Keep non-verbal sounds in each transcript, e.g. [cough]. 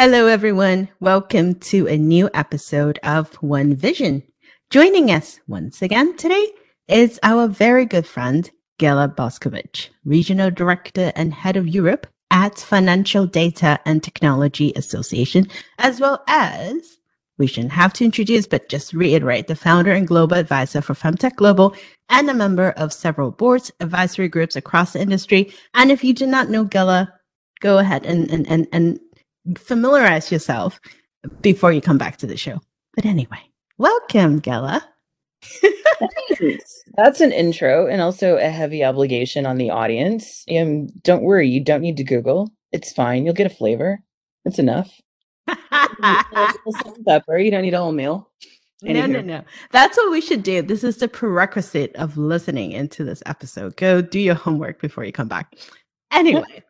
Hello, everyone. Welcome to a new episode of One Vision. Joining us once again today is our very good friend, Ghela Boskovich, Regional Director and Head of Europe at Financial Data and Technology Association, as well as we shouldn't have to introduce, but just reiterate the founder and global advisor for Femtech Global and a member of several boards, advisory groups across the industry. And if you do not know Ghela, go ahead and, and, and, and familiarize yourself before you come back to the show. But anyway, welcome, Ghela. [laughs] That's an intro and also a heavy obligation on the audience. Um, don't worry, you don't need to Google. It's fine. You'll get a flavor. It's enough. [laughs] pepper. You don't need a whole meal. No, no, no. That's what we should do. This is the prerequisite of listening into this episode. Go do your homework before you come back. Anyway,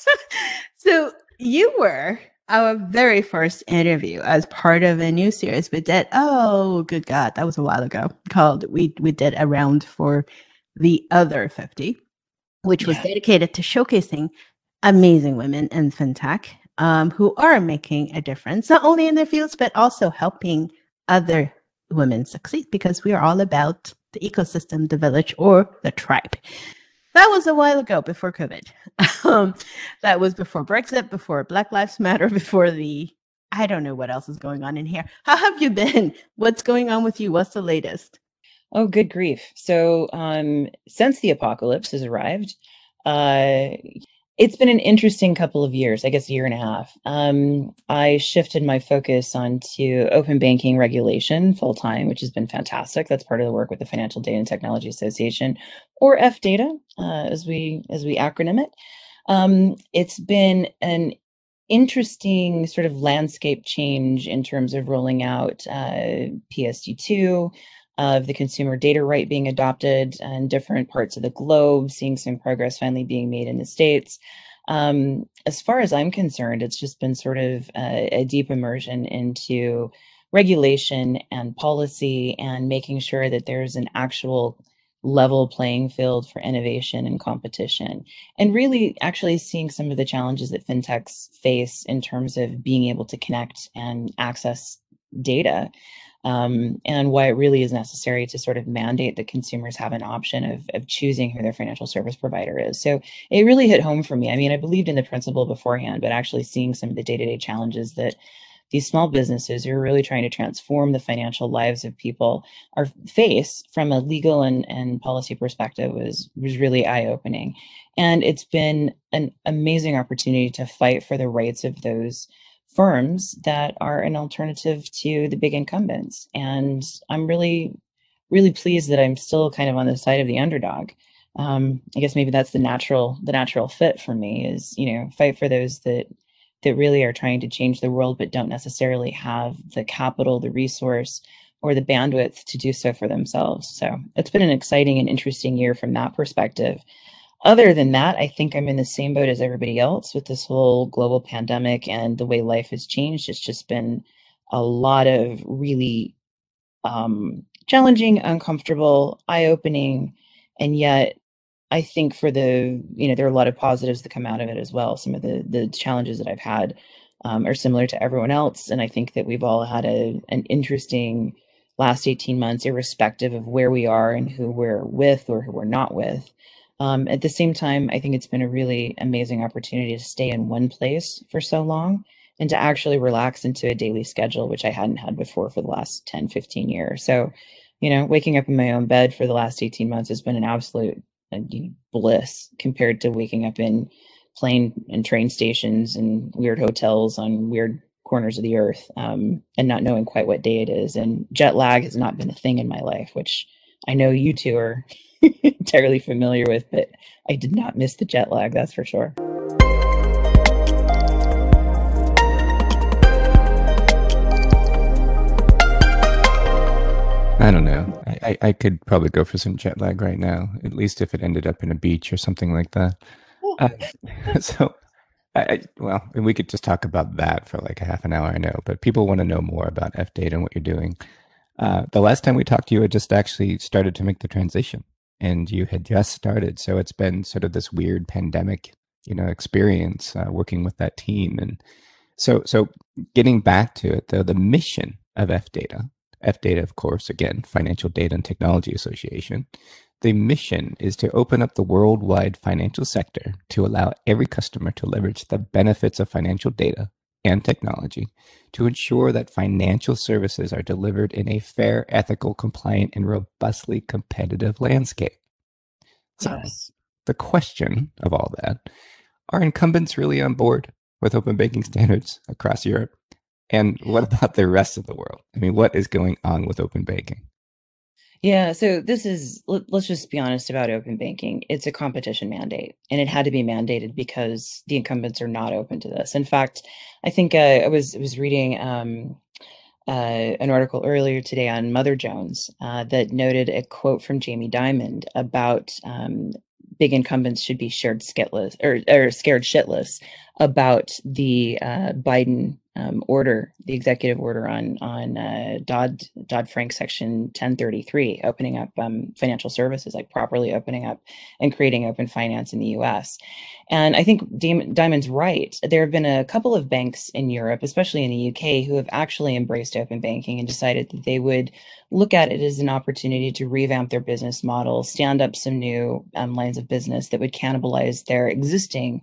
[laughs] so you were our very first interview as part of a new series we did. Oh, good God, that was a while ago. Called we we did a round for the other fifty, which yeah. was dedicated to showcasing amazing women in fintech um, who are making a difference, not only in their fields but also helping other women succeed. Because we are all about the ecosystem, the village, or the tribe that was a while ago before COVID. [laughs] Um, that was before Brexit, before Black Lives Matter, [laughs] before the I don't know what else is going on in here. How have you been? What's going on with you? What's the latest? Oh, good grief. So, um, since the apocalypse has arrived, uh, it's been an interesting couple of years, I guess a year and a half. Um, I shifted my focus onto open banking regulation full time, which has been fantastic. That's part of the work with the Financial Data and Technology Association, or FData, uh, as we as we acronym it. Um, it's been an interesting sort of landscape change in terms of rolling out uh, PSD2, of the consumer data right being adopted in different parts of the globe, seeing some progress finally being made in the States. Um, as far as I'm concerned, it's just been sort of a, a deep immersion into regulation and policy and making sure that there's an actual level playing field for innovation and competition and really actually seeing some of the challenges that fintechs face in terms of being able to connect and access data um, and why it really is necessary to sort of mandate that consumers have an option of, of choosing who their financial service provider is. So it really hit home for me. I mean, I believed in the principle beforehand, but actually seeing some of the day to day challenges that these small businesses who are really trying to transform the financial lives of people are face from a legal and, and policy perspective was was really eye-opening and it's been an amazing opportunity to fight for the rights of those firms that are an alternative to the big incumbents. And I'm really, really pleased that I'm still kind of on the side of the underdog. Um, I guess maybe that's the natural, the natural fit for me is, you know, fight for those that that really are trying to change the world but don't necessarily have the capital, the resource, or the bandwidth to do so for themselves. So it's been an exciting and interesting year from that perspective other than that, I think I'm in the same boat as everybody else with this whole global pandemic and the way life has changed. It's just been a lot of really um, challenging, uncomfortable, eye opening, and yet I think for the you know there are a lot of positives that come out of it as well. Some of the the challenges that I've had um, are similar to everyone else, and I think that we've all had a an interesting last 18 months, irrespective of where we are and who we're with or who we're not with. Um, at the same time, I think it's been a really amazing opportunity to stay in one place for so long and to actually relax into a daily schedule, which I hadn't had before for the last 10, 15 years. So, you know, waking up in my own bed for the last 18 months has been an absolute uh, bliss compared to waking up in plane and train stations and weird hotels on weird corners of the earth um, and not knowing quite what day it is. And jet lag has not been a thing in my life, which I know you two are [laughs] entirely familiar with, but I did not miss the jet lag, that's for sure. I don't know. I, I, could probably go for some jet lag right now, at least if it ended up in a beach or something like that. Uh, [laughs] [laughs] so, I, well, we could just talk about that for like a half an hour, I know, but people want to know more about F data and what you're doing. Uh, the last time we talked, to you had just actually started to make the transition and you had just started. So it's been sort of this weird pandemic, you know, experience uh, working with that team. And So, so getting back to it, though, the mission of F data, F data, of course, again, Financial Data and Technology Association, the mission is to open up the worldwide financial sector to allow every customer to leverage the benefits of financial data and technology to ensure that financial services are delivered in a fair, ethical, compliant, and robustly competitive landscape. So, yes. the question of all that are incumbents really on board with open banking standards across Europe? And what about the rest of the world? I mean, what is going on with open banking? Yeah, so this is let, us just be honest about open banking. It's a competition mandate, and it had to be mandated because the incumbents are not open to this. In fact, I think uh, I was was reading um, uh, an article earlier today on Mother Jones uh, that noted a quote from Jamie Dimon about um, big incumbents should be shared skitless or, or scared shitless about the uh, Biden um, order, the executive order on on uh, Dodd Dodd Frank Section 1033, opening up um, financial services, like properly opening up and creating open finance in the U.S. And I think Dimon's right. There have been a couple of banks in Europe, especially in the UK, who have actually embraced open banking and decided that they would look at it as an opportunity to revamp their business model, stand up some new um, lines of business that would cannibalize their existing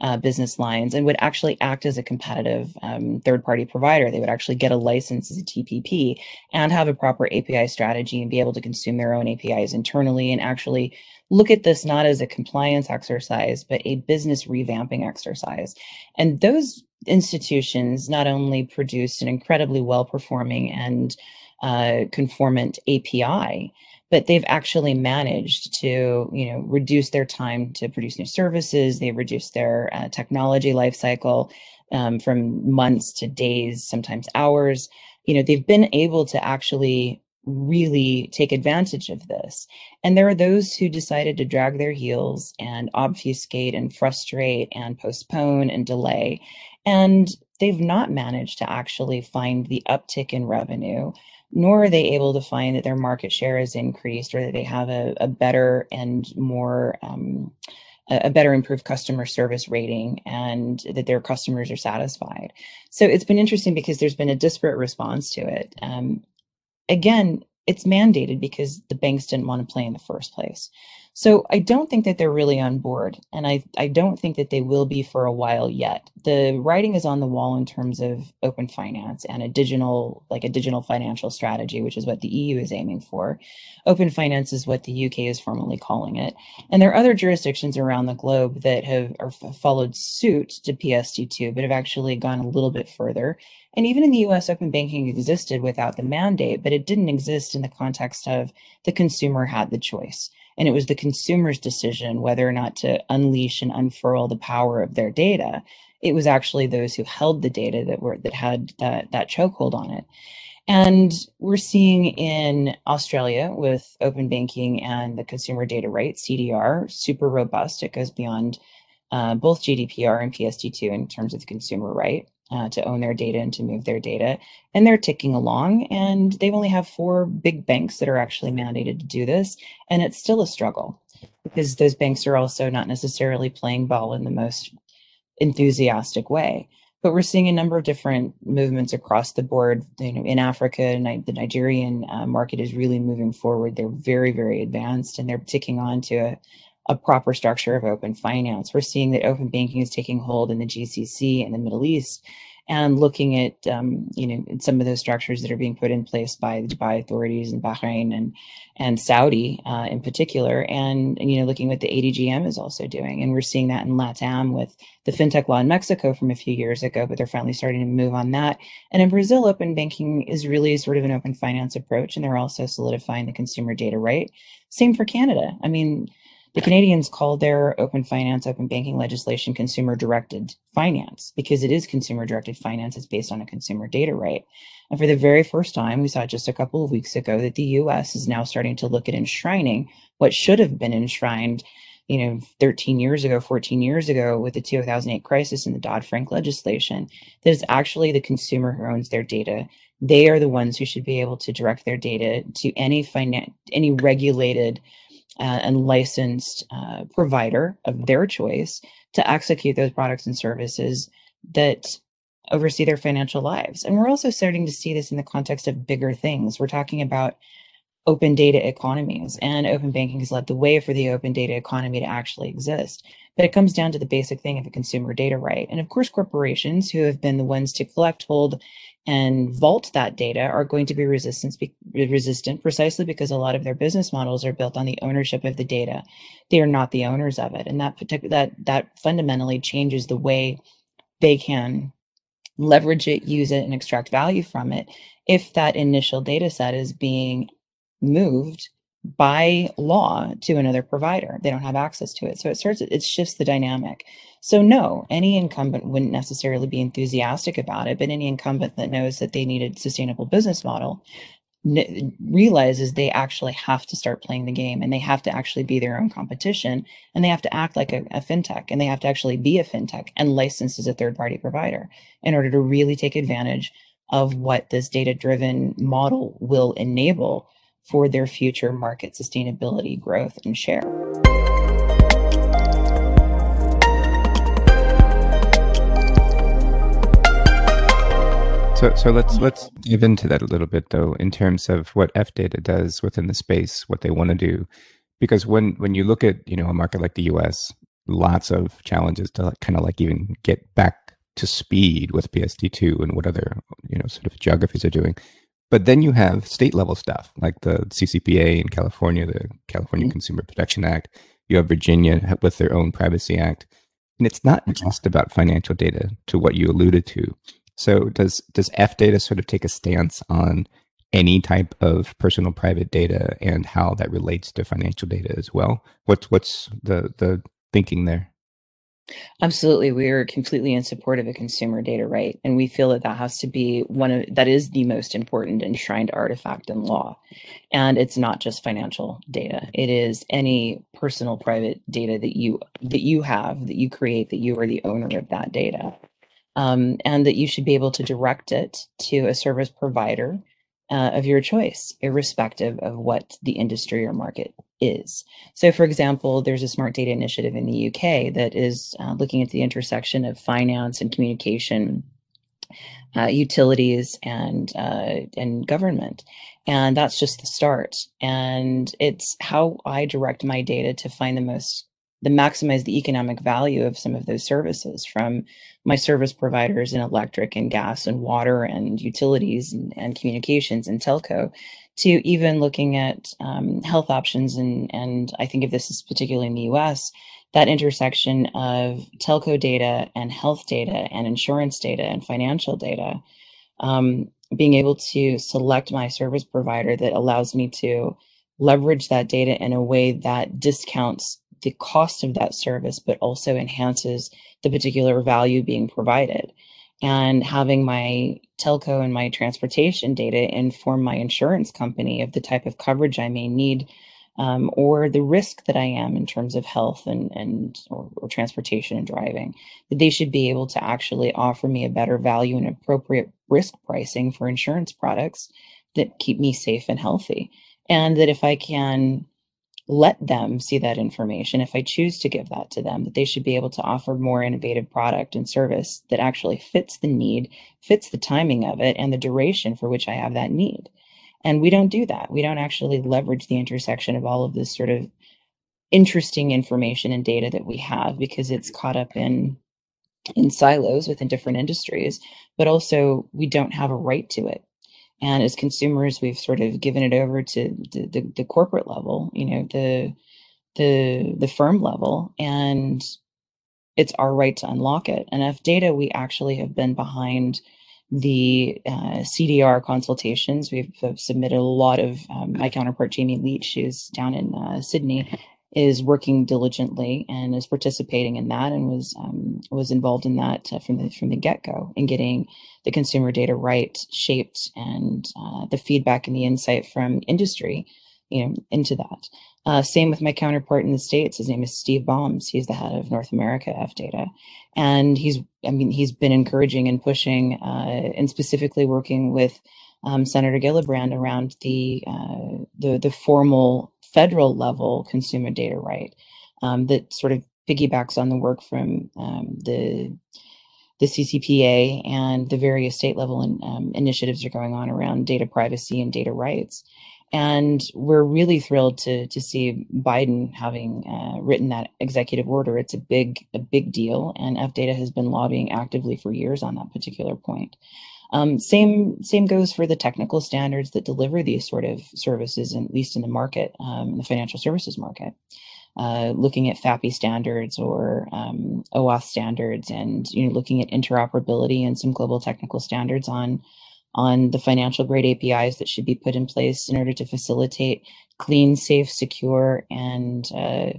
uh, business lines and would actually act as a competitive third party provider. They would actually get a license as a TPP and have a proper API strategy and be able to consume their own APIs internally and actually look at this not as a compliance exercise, but a business revamping exercise. And those institutions not only produce an incredibly well performing and uh, conformant API, but they've actually managed to you know reduce their time to produce new services they've reduced their uh, technology life cycle um, from months to days sometimes hours you know they've been able to actually really take advantage of this. And there are those who decided to drag their heels and obfuscate and frustrate and postpone and delay. And they've not managed to actually find the uptick in revenue nor are they able to find that their market share has increased or that they have a, a better and more um, a better improved customer service rating and that their customers are satisfied. So it's been interesting because there's been a disparate response to it. Um, again, it's mandated because the banks didn't want to play in the first place. So I don't think that they're really on board, and I I don't think that they will be for a while yet. The writing is on the wall in terms of open finance and a digital like a digital financial strategy, which is what the EU is aiming for. Open finance is what the UK is formally calling it, and there are other jurisdictions around the globe that have followed suit to PSD2, but have actually gone a little bit further. And even in the US, open banking existed without the mandate, but it didn't exist in the context of the consumer had the choice and it was the consumer's decision whether or not to unleash and unfurl the power of their data. It was actually those who held the data that were that had that that chokehold on it. And we're seeing in Australia with open banking and the consumer data right, CDR, super robust. It goes beyond uh, both GDPR and PSD2 in terms of the consumer right uh, to own their data and to move their data. And they're ticking along, and they only have four big banks that are actually mandated to do this. And it's still a struggle because those banks are also not necessarily playing ball in the most enthusiastic way. But we're seeing a number of different movements across the board. You know, in Africa, the Nigerian uh, market is really moving forward. They're very, very advanced, and they're ticking on to a, a proper structure of open finance. We're seeing that open banking is taking hold in the GCC and the Middle East, and looking at um, you know some of those structures that are being put in place by the Dubai authorities and Bahrain and and Saudi uh, in particular, and, and, you know looking what the ADGM is also doing, and we're seeing that in LATAM with the fintech law in Mexico from a few years ago, but they're finally starting to move on that. And in Brazil, open banking is really sort of an open finance approach, and they're also solidifying the consumer data right. Same for Canada. I mean the Canadians call their open finance, open banking legislation consumer directed finance because it is consumer directed finance. It's based on a consumer data right. And for the very first time, we saw just a couple of weeks ago that the US is now starting to look at enshrining what should have been enshrined, you know, 13 years ago, 14 years ago with the 2008 crisis and the Dodd Frank legislation. That is actually the consumer who owns their data. They are the ones who should be able to direct their data to any finan- any regulated uh, and licensed uh, provider of their choice to execute those products and services that oversee their financial lives. And we're also starting to see this in the context of bigger things. We're talking about open data economies, and open banking has led the way for the open data economy to actually exist. But it comes down to the basic thing of a consumer data right. And of course, corporations who have been the ones to collect, hold, and vault that data are going to be resistant, resistant precisely because a lot of their business models are built on the ownership of the data. They are not the owners of it. And that particular that that fundamentally changes the way they can leverage it, use it, and extract value from it if that initial data set is being moved by law to another provider. They don't have access to it. So it starts, it shifts the dynamic. So no, any incumbent wouldn't necessarily be enthusiastic about it, but any incumbent that knows that they need a sustainable business model n- realizes they actually have to start playing the game and they have to actually be their own competition and they have to act like a, a fintech and they have to actually be a fintech and licensed as a third party provider in order to really take advantage of what this data driven model will enable for their future market sustainability, growth, and share. So, so let's let's dive into that a little bit, though, in terms of what F data does within the space, what they want to do, because when when you look at you know a market like the U.S., lots of challenges to like, kind of like even get back to speed with PSD2 and what other you know sort of geographies are doing. But then you have state level stuff like the CCPA in California, the California mm-hmm. Consumer Protection Act. You have Virginia with their own Privacy Act. And it's not just about financial data to what you alluded to. So does does F data sort of take a stance on any type of personal private data and how that relates to financial data as well? What's what's the the thinking there? Absolutely. We are completely in support of a consumer data right. And we feel that that has to be one of that is the most important enshrined artifact in law. And it's not just financial data. It is any personal private data that you that you have, that you create, that you are the owner of that data. Um, and that you should be able to direct it to a service provider uh, of your choice, irrespective of what the industry or market is. So, for example, there's a smart data initiative in the UK that is uh, looking at the intersection of finance and communication, uh, utilities, and uh, and government, and that's just the start. And it's how I direct my data to find the most the maximize the economic value of some of those services from my service providers in electric and gas and water and utilities and, and communications and telco to even looking at um, health options. And, and I think if this is particularly in the US, that intersection of telco data and health data and insurance data and financial data, um, being able to select my service provider that allows me to leverage that data in a way that discounts the cost of that service, but also enhances the particular value being provided and having my telco and my transportation data inform my insurance company of the type of coverage I may need um, or the risk that I am in terms of health and and or, or, transportation and driving, that they should be able to actually offer me a better value and appropriate risk pricing for insurance products that keep me safe and healthy. And that if I can let them see that information. If i choose to give that to them that they should be able to offer more innovative product and service that actually fits the need fits the timing of it and the duration for which i have that need. And we don't do that. We don't actually leverage the intersection of all of this sort of interesting information and data that we have because it's caught up in in silos within different industries but also we don't have a right to it and as consumers we've sort of given it over to the, the, the corporate level you know the the the firm level and it's our right to unlock it and FData we actually have been behind the uh, CDR consultations. We've submitted a lot of um, my counterpart Jamie Leach, who's down in uh, Sydney, [laughs] is working diligently and is participating in that and was um, was involved in that uh, from the from the get go in getting the consumer data right, shaped, and uh, the feedback and the insight from industry, you know, into that. Uh, same with my counterpart in the states. His name is Steve Boms. He's the head of North America F Data, and he's I mean he's been encouraging and pushing uh, and specifically working with um, Senator Gillibrand around the uh, the the formal federal level consumer data right um, that sort of piggybacks on the work from um, the the CCPA and the various state level in, um, initiatives are going on around data privacy and data rights. And we're really thrilled to to see Biden having uh, written that executive order. It's a big a big deal, and FData has been lobbying actively for years on that particular point. Um, same same goes for the technical standards that deliver these sort of services, at least in the market, um, the financial services market. Uh, looking at FAPI standards or um, OAuth standards, and you know, looking at interoperability and some global technical standards on on the financial grade APIs that should be put in place in order to facilitate clean, safe, secure, and uh,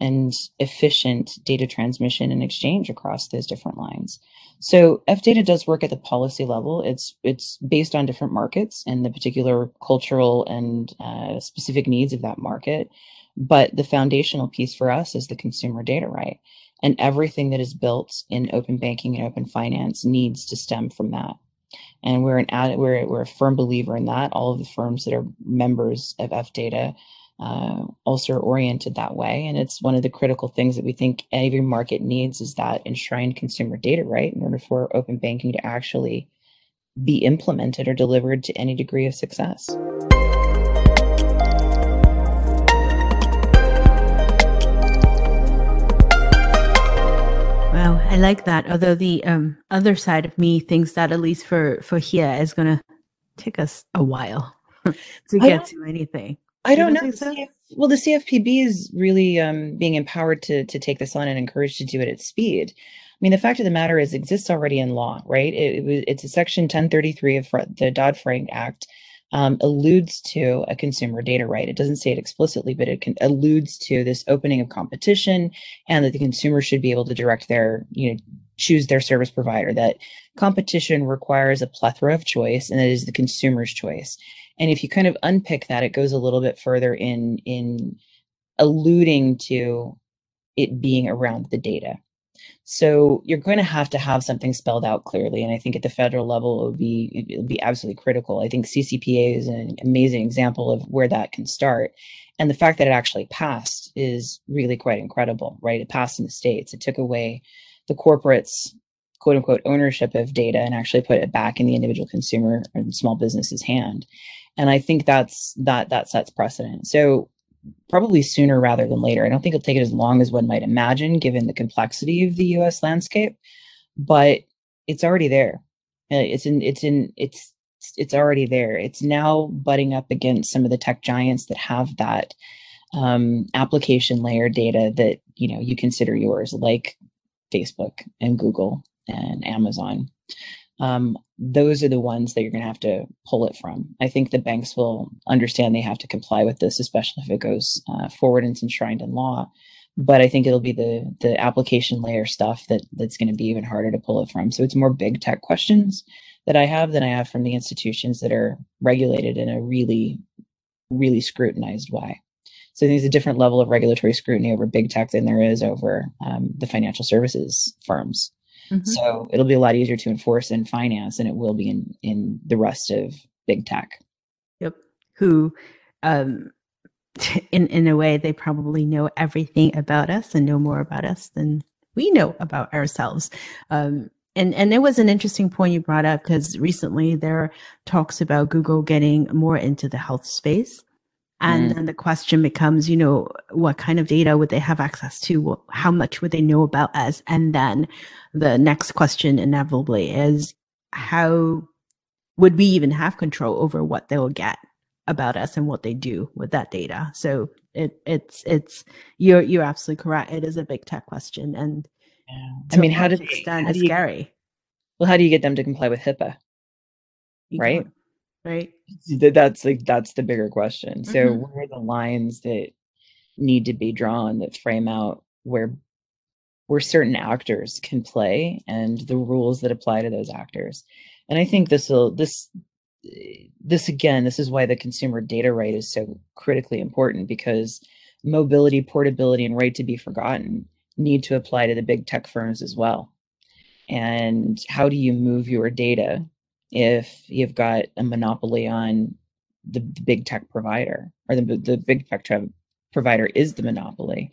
and efficient data transmission and exchange across those different lines. So FData does work at the policy level. It's it's based on different markets and the particular cultural and uh, specific needs of that market. But the foundational piece for us is the consumer data right. And everything that is built in open banking and open finance needs to stem from that. And we're an ad, we're, we're a firm believer in that. All of the firms that are members of FData uh, also oriented that way. And it's one of the critical things that we think every market needs is that enshrined consumer data right in order for open banking to actually be implemented or delivered to any degree of success. Wow, I like that. Although the um, other side of me thinks that at least for for here is going to take us a while [laughs] to get to anything. I don't, know. So? Well, the CFPB is really um, being empowered to to take this on and encouraged to do it at speed. I mean, the fact of the matter is, it exists already in law, right? It, it, it's a section 1033 of the Dodd Frank Act um, alludes to a consumer data right. It doesn't say it explicitly, but it can, alludes to this opening of competition and that the consumer should be able to direct their, you know, choose their service provider. That competition requires a plethora of choice, and it is the consumer's choice. And if you kind of unpick that, it goes a little bit further in in alluding to it being around the data. So you're going to have to have something spelled out clearly, and I think at the federal level it would be it would be absolutely critical. I think CCPA is an amazing example of where that can start, and the fact that it actually passed is really quite incredible, right? It passed in the states. It took away the corporates quote unquote ownership of data and actually put it back in the individual consumer and small business's hand and i think that's that that sets precedent so probably sooner rather than later. I don't think it'll take it as long as one might imagine, given the complexity of the U.S. landscape, but it's already there. Uh, it's in. It's in. It's it's already there. It's now butting up against some of the tech giants that have that um, application layer data that you know you consider yours, like Facebook and Google and Amazon um, those are the ones that you're going to have to pull it from. I think the banks will understand they have to comply with this, especially if it goes uh, forward and it's enshrined in law. But I think it'll be the the application layer stuff that that's going to be even harder to pull it from. So it's more big tech questions that I have than I have from the institutions that are regulated in a really, really scrutinized way. So there's a different level of regulatory scrutiny over big tech than there is over um, the financial services firms. Mm-hmm. So it'll be a lot easier to enforce in finance than it will be in in the rest of big tech. Yep. Who um [laughs] in in a way they probably know everything about us and know more about us than we know about ourselves. Um and and it was an interesting point you brought up because recently there are talks about Google getting more into the health space and mm. then the question becomes, you know, what kind of data would they have access to? How much would they know about us? And then the next question inevitably is how would we even have control over what they'll get about us and what they do with that data? So it, it's, it's, you're, you're absolutely correct. It is a big tech question. And yeah. I mean, how does extent, it's scary. Well, how do you get them to comply with HIPAA? You right right? That's like that's the bigger question. So mm-hmm. where are the lines that need to be drawn that frame out where where certain actors can play and the rules that apply to those actors? And i think this will this this again this is why the consumer data right is so critically important because mobility portability and right to be forgotten need to apply to the big tech firms as well. And how do you move your data if you've got a monopoly on the, the big tech provider or the, the big tech provider is the monopoly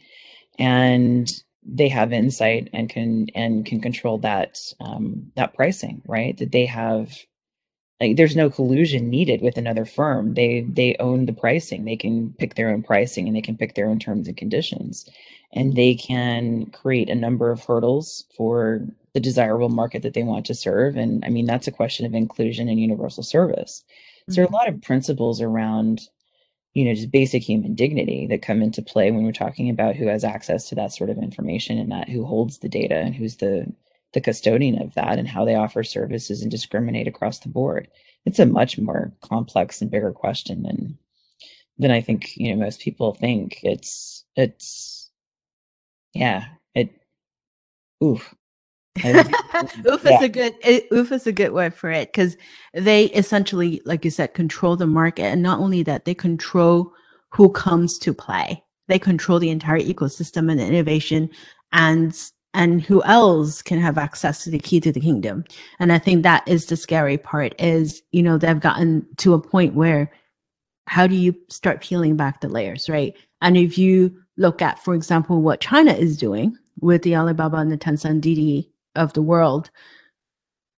and they have insight and can and can control that um, that pricing, right? That they have like there's no collusion needed with another firm. They they own the pricing. They can pick their own pricing and they can pick their own terms and conditions, and they can create a number of hurdles for the desirable market that they want to serve. And I mean that's a question of inclusion and universal service. Mm-hmm. So there are a lot of principles around you know just basic human dignity that come into play when we're talking about who has access to that sort of information and that who holds the data and who's the the custodian of that and how they offer services and discriminate across the board it's a much more complex and bigger question than than i think you know most people think it's it's yeah it oof [laughs] oof yeah. is a good eh, oof is a good word for it because they essentially, like you said, control the market, and not only that, they control who comes to play. They control the entire ecosystem and innovation, and and who else can have access to the key to the kingdom. And I think that is the scary part. Is you know they've gotten to a point where how do you start peeling back the layers, right? And if you look at, for example, what China is doing with the Alibaba and the Tencent Didi of the world.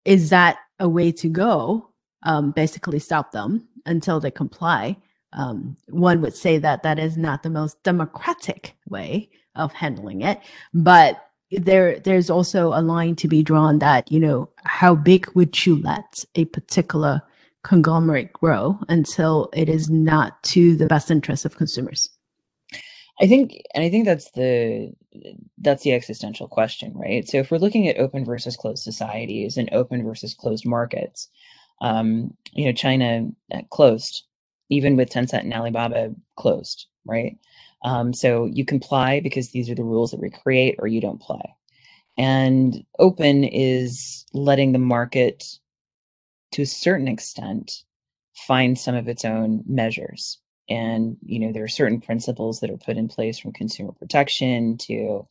Is that a way to go? Um, basically, stop them until they comply. Um, one would say that that is not the most democratic way of handling it, but there there's also a line to be drawn that you know how big would you let a particular conglomerate grow until it is not to the best interest of consumers I think, and I think that's the that's the existential question, right? So if we're looking at open versus closed societies and open versus closed markets, um, you know, China uh, closed, even with Tencent and Alibaba closed, right? Um, so you comply because these are the rules that we create, or you don't play. And open is letting the market, to a certain extent, find some of its own measures and you know there are certain principles that are put in place from consumer protection to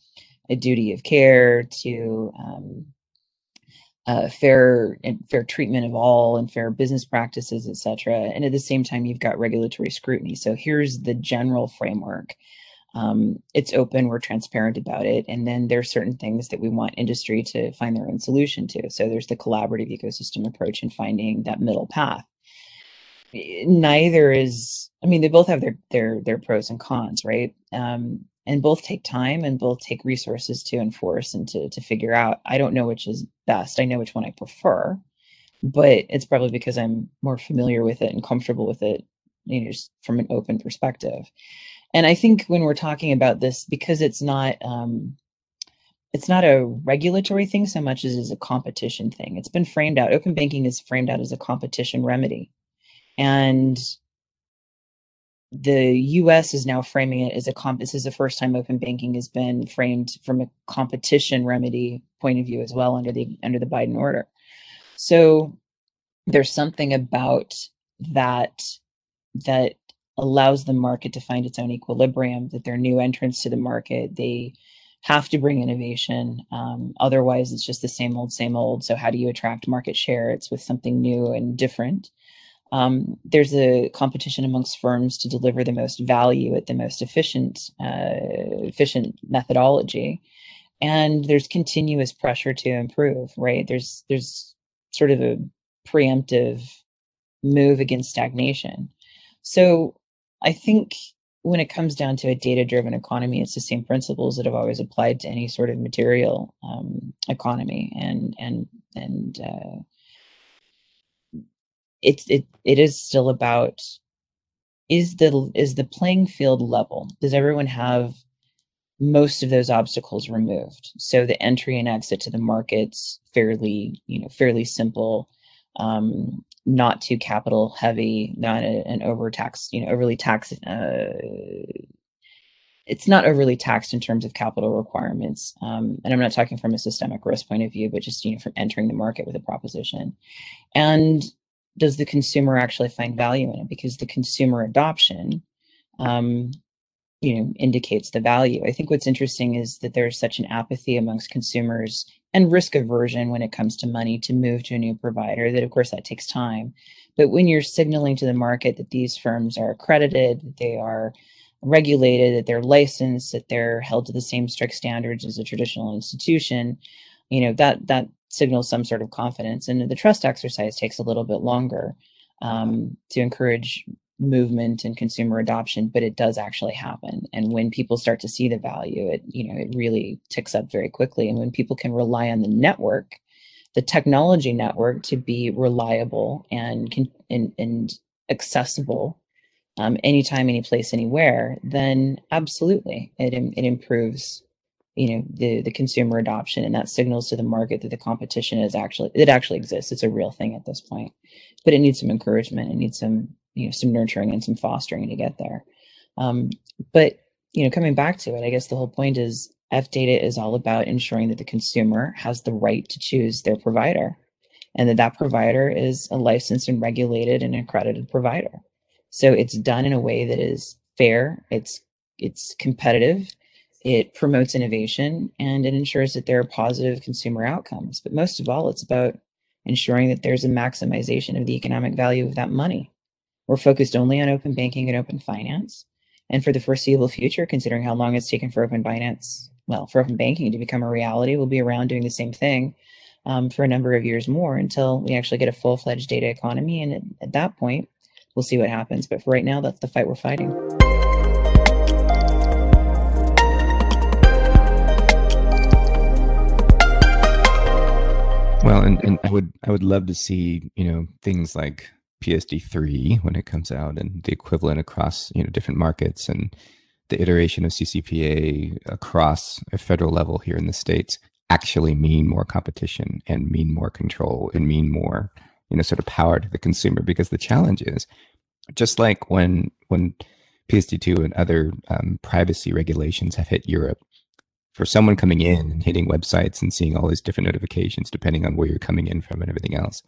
a duty of care to um, uh, fair and fair treatment of all and fair business practices, et cetera. And at the same time, you've got regulatory scrutiny. So here's the general framework. Um, it's open, we're transparent about it. And then there's certain things that we want industry to find their own solution to. So there's the collaborative ecosystem approach and finding that middle path neither is i mean they both have their their their pros and cons right? Um, and both take time and both take resources to enforce and to to figure out. I don't know which is best. I know which one i prefer but it's probably because i'm more familiar with it and comfortable with it you know just from an open perspective. And i think when we're talking about this because it's not um, it's not a regulatory thing so much as it is a competition thing. It's been framed out. Open banking is framed out as a competition remedy and the US is now framing it as a comp this is the first time open banking has been framed from a competition remedy point of view as well under the under the Biden order. So there's something about that that allows the market to find its own equilibrium that they're new entrants to the market they have to bring innovation um, otherwise it's just the same old same old. So how do you attract market share? It's with something new and different um, there's a competition amongst firms to deliver the most value at the most efficient uh, efficient methodology. And there's continuous pressure to improve right? There's there's sort of a preemptive move against stagnation. So i think when it comes down to a data driven economy it's the same principles that have always applied to any sort of material um, economy and and and uh, it's it it is still about is the is the playing field level? Does everyone have most of those obstacles removed? So the entry and exit to the markets fairly you know fairly simple um, not too capital heavy not a, an overtax you know overly taxed uh, it's not overly taxed in terms of capital requirements um, and i'm not talking from a systemic risk point of view but just you know from entering the market with a proposition. And does the consumer actually find value in it? Because the consumer adoption, um, you know, indicates the value. I think what's interesting is that there's such an apathy amongst consumers and risk aversion when it comes to money to move to a new provider that of course that takes time. But when you're signaling to the market that these firms are accredited, that they are regulated, that they're licensed, that they're held to the same strict standards as a traditional institution, you know, that that signals some sort of confidence. And the trust exercise takes a little bit longer um, to encourage movement and consumer adoption, but it does actually happen. And when people start to see the value, it you know it really ticks up very quickly. And when people can rely on the network, the technology network, to be reliable and and, and accessible um, anytime, any place, anywhere, then absolutely it it improves you know the the consumer adoption and that signals to the market that the competition is actually it actually exists. It's a real thing at this point. But it needs some encouragement. It needs some you know some nurturing and some fostering to get there. Um, but you know coming back to it i guess the whole point is f data is all about ensuring that the consumer has the right to choose their provider and that that provider is a licensed and regulated and accredited provider. So it's done in a way that is fair. It's it's competitive it promotes innovation and it ensures that there are positive consumer outcomes but most of all it's about ensuring that there's a maximization of the economic value of that money we're focused only on open banking and open finance. And for the foreseeable future, considering how long it's taken for open finance, well, for open banking to become a reality, we'll be around doing the same thing um, for a number of years more until we actually get a full fledged data economy. And at, at that point, we'll see what happens. But for right now, that's the fight we're fighting. Well, and, and I would I would love to see you know things like PSD3 when it comes out and the equivalent across you know different markets and the iteration of CCPA across a federal level here in the states actually mean more competition and mean more control and mean more you know sort of power to the consumer. Because the challenge is just like when when PSD2 and other um, privacy regulations have hit Europe for someone coming in and hitting websites and seeing all these different notifications depending on where you're coming in from and everything else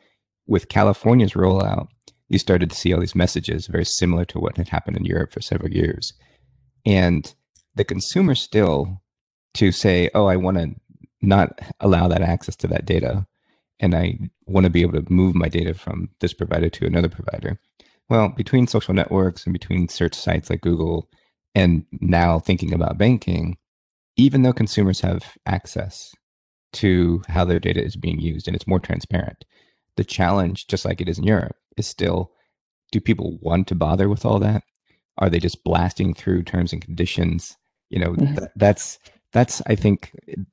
with California's rollout, you started to see all these messages very similar to what had happened in Europe for several years. And the consumer still to say, oh, I want to not allow that access to that data. And I want to be able to move my data from this provider to another provider. Well, between social networks and between search sites like Google and now thinking about banking, even though consumers have access to how their data is being used and it's more transparent, the challenge, just like it is in Europe, is still do people want to bother with all that? Are they just blasting through terms and conditions? You know, mm-hmm. th- that's that's I think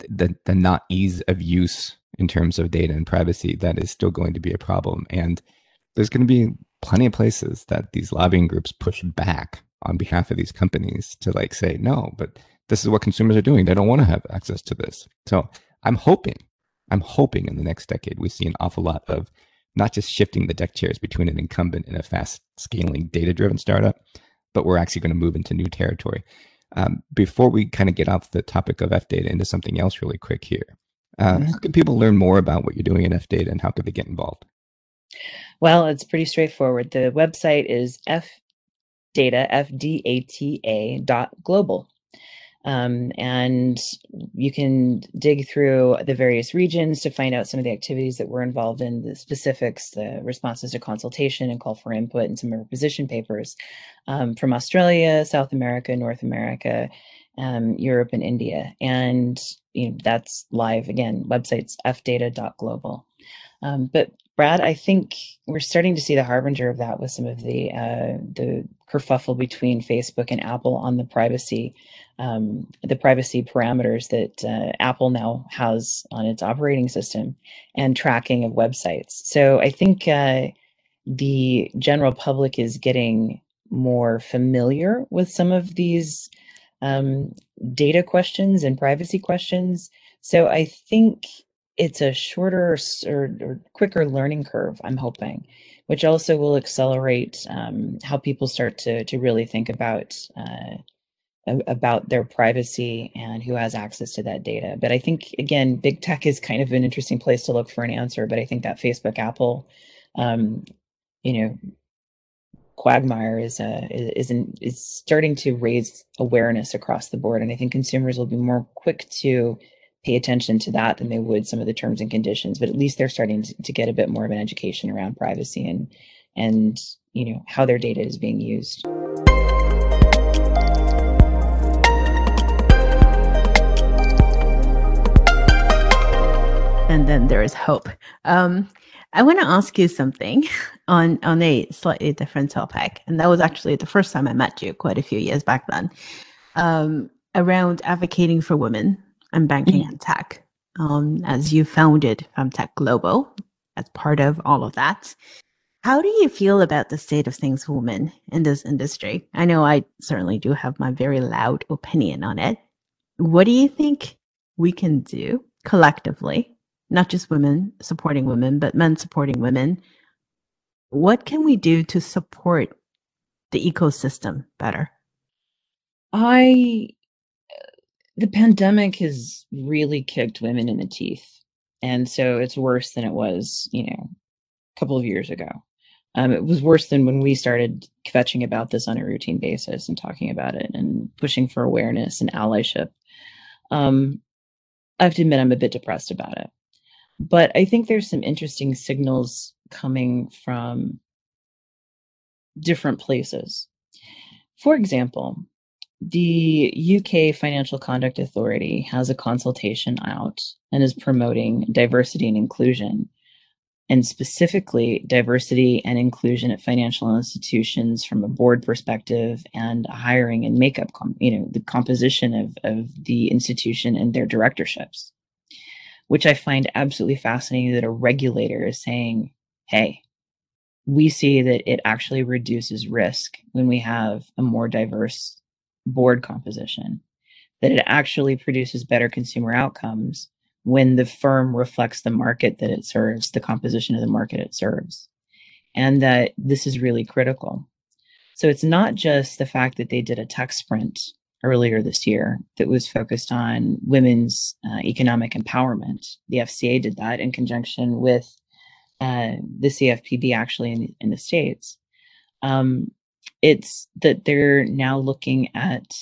the the not ease of use in terms of data and privacy that is still going to be a problem. And there's going to be plenty of places that these lobbying groups push back on behalf of these companies to like say no, but this is what consumers are doing. They don't want to have access to this. So I'm hoping I'm hoping in the next decade we see an awful lot of not just shifting the deck chairs between an incumbent and a fast scaling data driven startup, but we're actually going to move into new territory. Um, before we kind of get off the topic of F data into something else really quick here, uh, mm-hmm. how can people learn more about what you're doing in F data and how could they get involved? Well, it's pretty straightforward. The website is fdata, F-D-A-T-A dot global. Um, and you can dig through the various regions to find out some of the activities that we're involved in, the specifics, the responses to consultation and call for input, and some of our position papers um, from Australia, South America, North America, um, Europe, and India. And you know, that's live again, websites fdata.global. Um, but Brad, I think we're starting to see the harbinger of that with some of the uh, the kerfuffle between Facebook and Apple on the privacy um, the privacy parameters that uh, Apple now has on its operating system and tracking of websites. So I think uh, the general public is getting more familiar with some of these um, data questions and privacy questions. So I think it's a shorter or, or quicker learning curve, I'm hoping, which also will accelerate um, how people start to, to really think about uh, about their privacy and who has access to that data. But I think again, big tech is kind of an interesting place to look for an answer. But I think that Facebook, Apple, um, you know, quagmire is uh, is in, is starting to raise awareness across the board, and I think consumers will be more quick to pay attention to that than they would some of the terms and conditions. But at least they're starting to, to get a bit more of an education around privacy and and you know how their data is being used. And then there is hope. Um, I want to ask you something on on a slightly different topic, and that was actually the first time I met you quite a few years back then, um, around advocating for women and banking mm-hmm. and tech. Um, as you founded Femtech Global, as part of all of that, how do you feel about the state of things for women in this industry? I know I certainly do have my very loud opinion on it. What do you think we can do collectively, not just women supporting women, but men supporting women? What can we do to support the ecosystem better? I, the pandemic has really kicked women in the teeth. And so it's worse than it was, you know, a couple of years ago. Um, it was worse than when we started kvetching about this on a routine basis and talking about it and pushing for awareness and allyship. Um, I have to admit, I'm a bit depressed about it. But I think there's some interesting signals coming from different places. For example, the UK Financial Conduct Authority has a consultation out and is promoting diversity and inclusion and specifically diversity and inclusion at financial institutions from a board perspective and hiring and makeup, you know, the composition of, of the institution and their directorships, which I find absolutely fascinating that a regulator is saying, hey, we see that it actually reduces risk when we have a more diverse board composition, that it actually produces better consumer outcomes when the firm reflects the market that it serves, the composition of the market it serves. And that this is really critical. So it's not just the fact that they did a tech sprint earlier this year that was focused on women's uh, economic empowerment. The FCA did that in conjunction with uh, the CFPB actually in, in the States. Um, it's that they're now looking at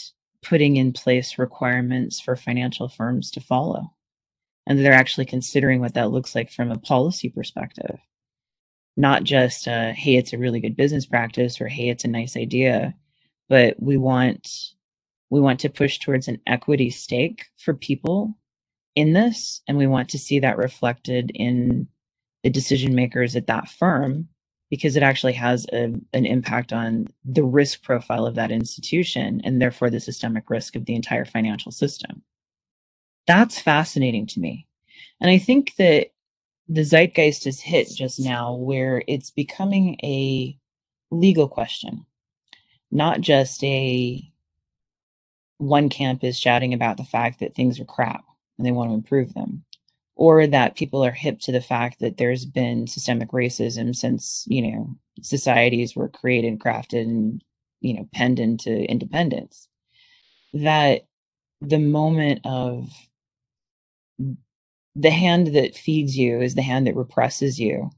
putting in place requirements for financial firms to follow. And they're actually considering what that looks like from a policy perspective. Not just uh, hey it's a really good business practice or hey it's a nice idea but we want we want to push towards an equity stake for people in this and we want to see that reflected in the decision makers at that firm because it actually has a, an impact on the risk profile of that institution and therefore the systemic risk of the entire financial system that's fascinating to me. And I think that the zeitgeist has hit just now where it's becoming a legal question, not just a one camp is shouting about the fact that things are crap and they want to improve them or that people are hip to the fact that there's been systemic racism since you know societies were created crafted and you know penned into independence that the moment of the hand that feeds you is the hand that represses you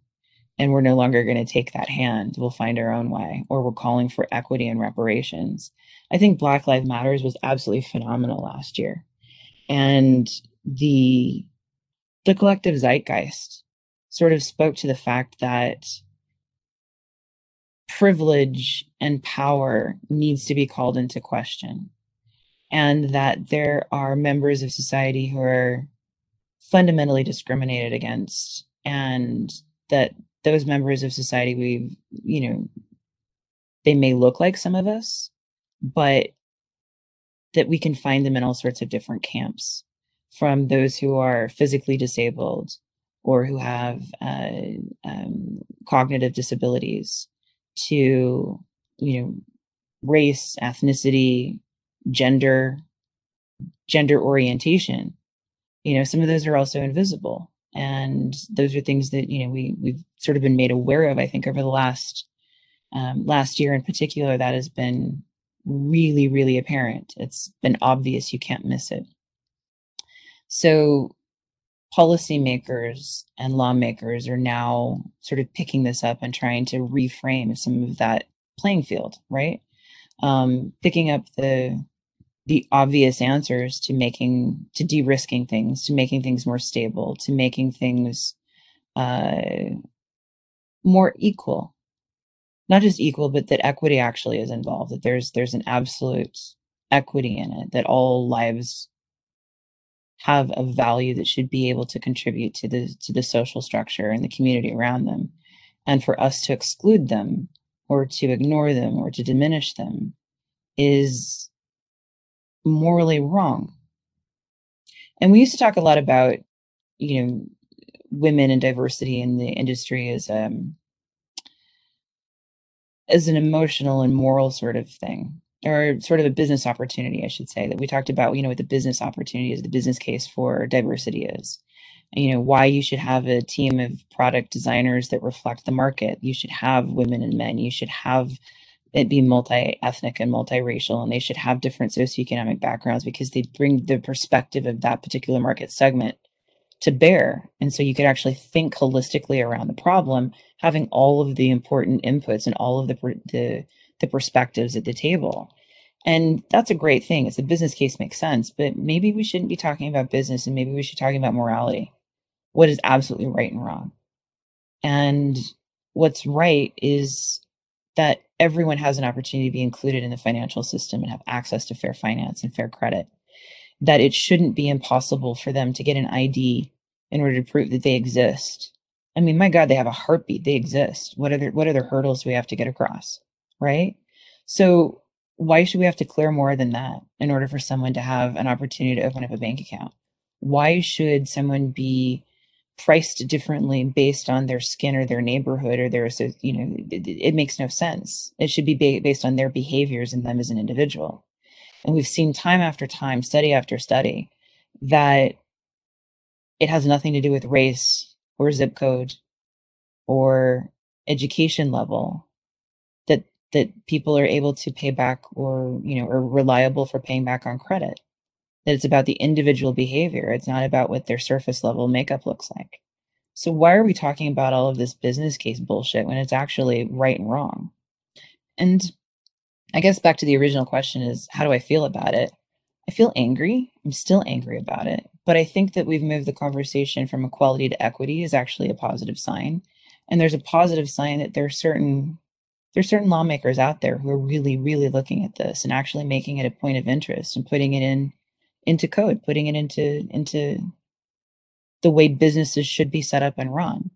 and we're no longer going to take that hand. We'll find our own way or we're calling for equity and reparations. I think black lives matters was absolutely phenomenal last year and the the collective zeitgeist sort of spoke to the fact that privilege and power needs to be called into question and that there are members of society who are fundamentally discriminated against and that those members of society we you know they may look like some of us but that we can find them in all sorts of different camps from those who are physically disabled or who have uh, um, cognitive disabilities to you know race ethnicity gender gender orientation. You know some of those are also invisible. And those are things that you know we we've sort of been made aware of i think over the last um, last year in particular that has been really really apparent. It's been obvious you can't miss it so policymakers and lawmakers are now sort of picking this up and trying to reframe some of that playing field right? Um, picking up the the obvious answers to making to de-risking things to making things more stable to making things uh, more equal. Not just equal but that equity actually is involved that there's there's an absolute equity in it that all lives have a value that should be able to contribute to the to the social structure and the community around them. And for us to exclude them or to ignore them or to diminish them is morally wrong. And we used to talk a lot about you know women and diversity in the industry as um as an emotional and moral sort of thing or sort of a business opportunity, I should say, that we talked about, you know, what the business opportunity is, the business case for diversity is. You know, why you should have a team of product designers that reflect the market. You should have women and men. You should have it be multi-ethnic and multiracial, and they should have different socioeconomic backgrounds because they bring the perspective of that particular market segment to bear. And so you could actually think holistically around the problem, having all of the important inputs and all of the the the perspectives at the table. And that's a great thing. It's a business case makes sense, but maybe we shouldn't be talking about business and maybe we should be talking about morality. What is absolutely right and wrong? And what's right is that everyone has an opportunity to be included in the financial system and have access to fair finance and fair credit. That it shouldn't be impossible for them to get an ID in order to prove that they exist. I mean, my God, they have a heartbeat. They exist. What other what other hurdles we have to get across? Right? So why should we have to clear more than that in order for someone to have an opportunity to open up a bank account? Why should someone be priced differently based on their skin or their neighborhood or their so you know it, it makes no sense it should be ba- based on their behaviors and them as an individual and we've seen time after time study after study that it has nothing to do with race or zip code or education level that people are able to pay back or you know are reliable for paying back on credit. That it's about the individual behavior. It's not about what their surface level makeup looks like. So why are we talking about all of this business case bullshit when it's actually right and wrong? And i guess back to the original question is how do i feel about it? I feel angry. I'm still angry about it. But i think that we've moved the conversation from equality to equity is actually a positive sign. And there's a positive sign that there are certain there's certain lawmakers out there who are really, really looking at this and actually making it a point of interest and putting it in into code, putting it into into the way businesses should be set up and run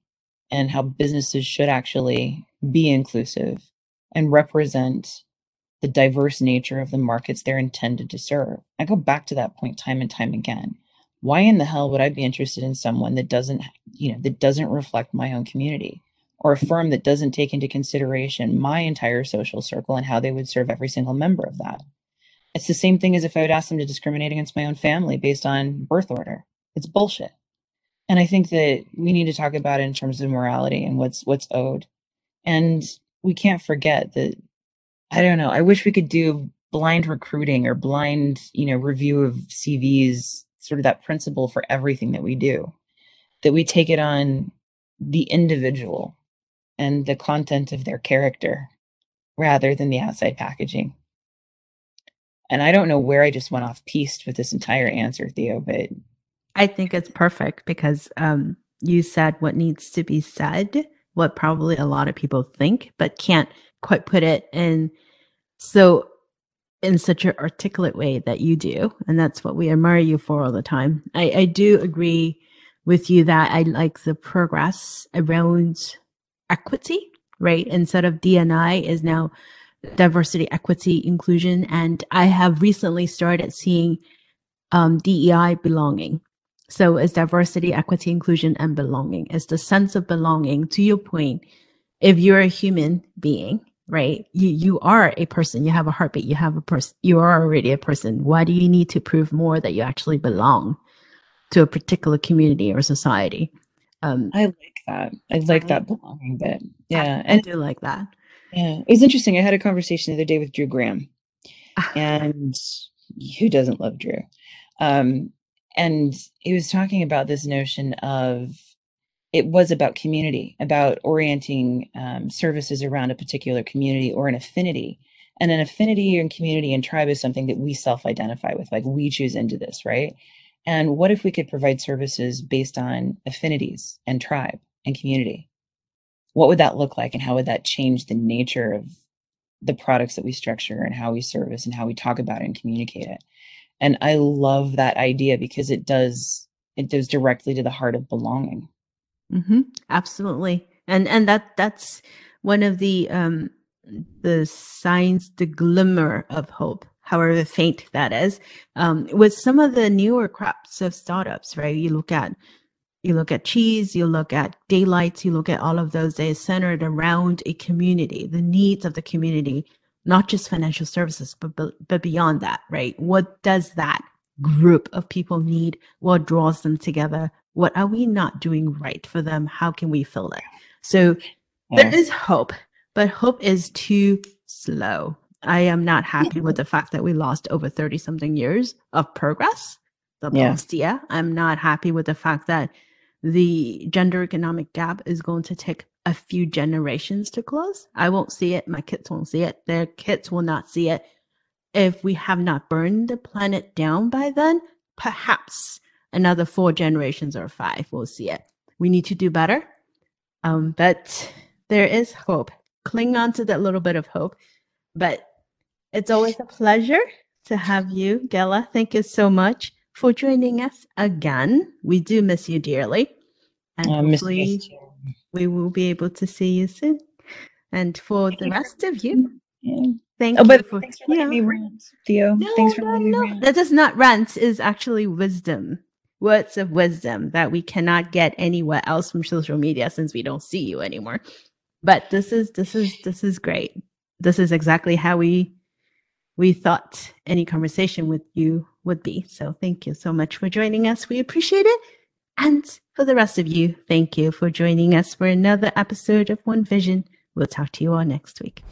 and how businesses should actually be inclusive and represent the diverse nature of the markets they're intended to serve. I go back to that point time and time again. Why in the hell would I be interested in someone that doesn't, you know, that doesn't reflect my own community? Or a firm that doesn't take into consideration my entire social circle and how they would serve every single member of that. It's the same thing as if I would ask them to discriminate against my own family based on birth order. It's bullshit. And I think that we need to talk about it in terms of morality and what's what's owed. And we can't forget that I don't know, I wish we could do blind recruiting or blind, you know, review of CVs, sort of that principle for everything that we do. That we take it on the individual and the content of their character rather than the outside packaging. And I don't know where I just went off piste with this entire answer, Theo, but I think it's perfect because um, you said what needs to be said, what probably a lot of people think, but can't quite put it in so in such an articulate way that you do. And that's what we admire you for all the time. I, I do agree with you that I like the progress around equity, right? Instead of DNI is now diversity, equity, inclusion. And I have recently started seeing um, DEI belonging. So it's diversity, equity, inclusion, and belonging. It's the sense of belonging. To your point, if you're a human being, right? You you are a person. You have a heartbeat. You have a person. You are already a person. Why do you need to prove more that you actually belong to a particular community or society? Um, I like that. I like that belonging bit. Yeah, I, and I do like that. Yeah, it was interesting. I had a conversation the other day with Drew Graham, and who doesn't love Drew? Um, and he was talking about this notion of it was about community, about orienting um, services around a particular community or an affinity. And an affinity and community and tribe is something that we self identify with, like we choose into this, right? And what if we could provide services based on affinities and tribe and community? What would that look like? And how would that change the nature of the products that we structure and how we service and how we talk about it and communicate it. And I love that idea because it does it goes directly to the heart of belonging. Mm-hmm. Absolutely, and and that that's one of the um the signs, the glimmer of hope, however faint that is, um, with some of the newer crops of startups. Right, you look at you look at cheese, you look at daylights, you look at all of those. They're centered around a community, the needs of the community, not just financial services, but but beyond that, right? What does that group of people need? What draws them together? What are we not doing right for them? How can we fill it? So yeah. there is hope, but hope is too slow. I am not happy with the fact that we lost over 30 something years of progress the yeah. past year. I'm not happy with the fact that the gender economic gap is going to take a few generations to close. I won't see it. My kids won't see it. Their kids will not see it. If we have not burned the planet down by then, perhaps another four generations or five will see it. We need to do better. Um, but there is hope. Cling on to that little bit of hope. But it's always a pleasure to have you, Ghela. Thank you so much for joining us again. We do miss you dearly. And uh, hopefully we will be able to see you soon. And for thank the rest of you, yeah. thank oh, you but for, thanks for letting me rant, Theo. No, thanks for no, letting no. me rant. That is not rant, is actually wisdom. Words of wisdom that we cannot get anywhere else from social media since we don't see you anymore. But this is this is this is great. This is exactly how we we thought any conversation with you would be. So thank you so much for joining us. We appreciate it. And for the rest of you, thank you for joining us for another episode of One Vision. We'll talk to you all next week.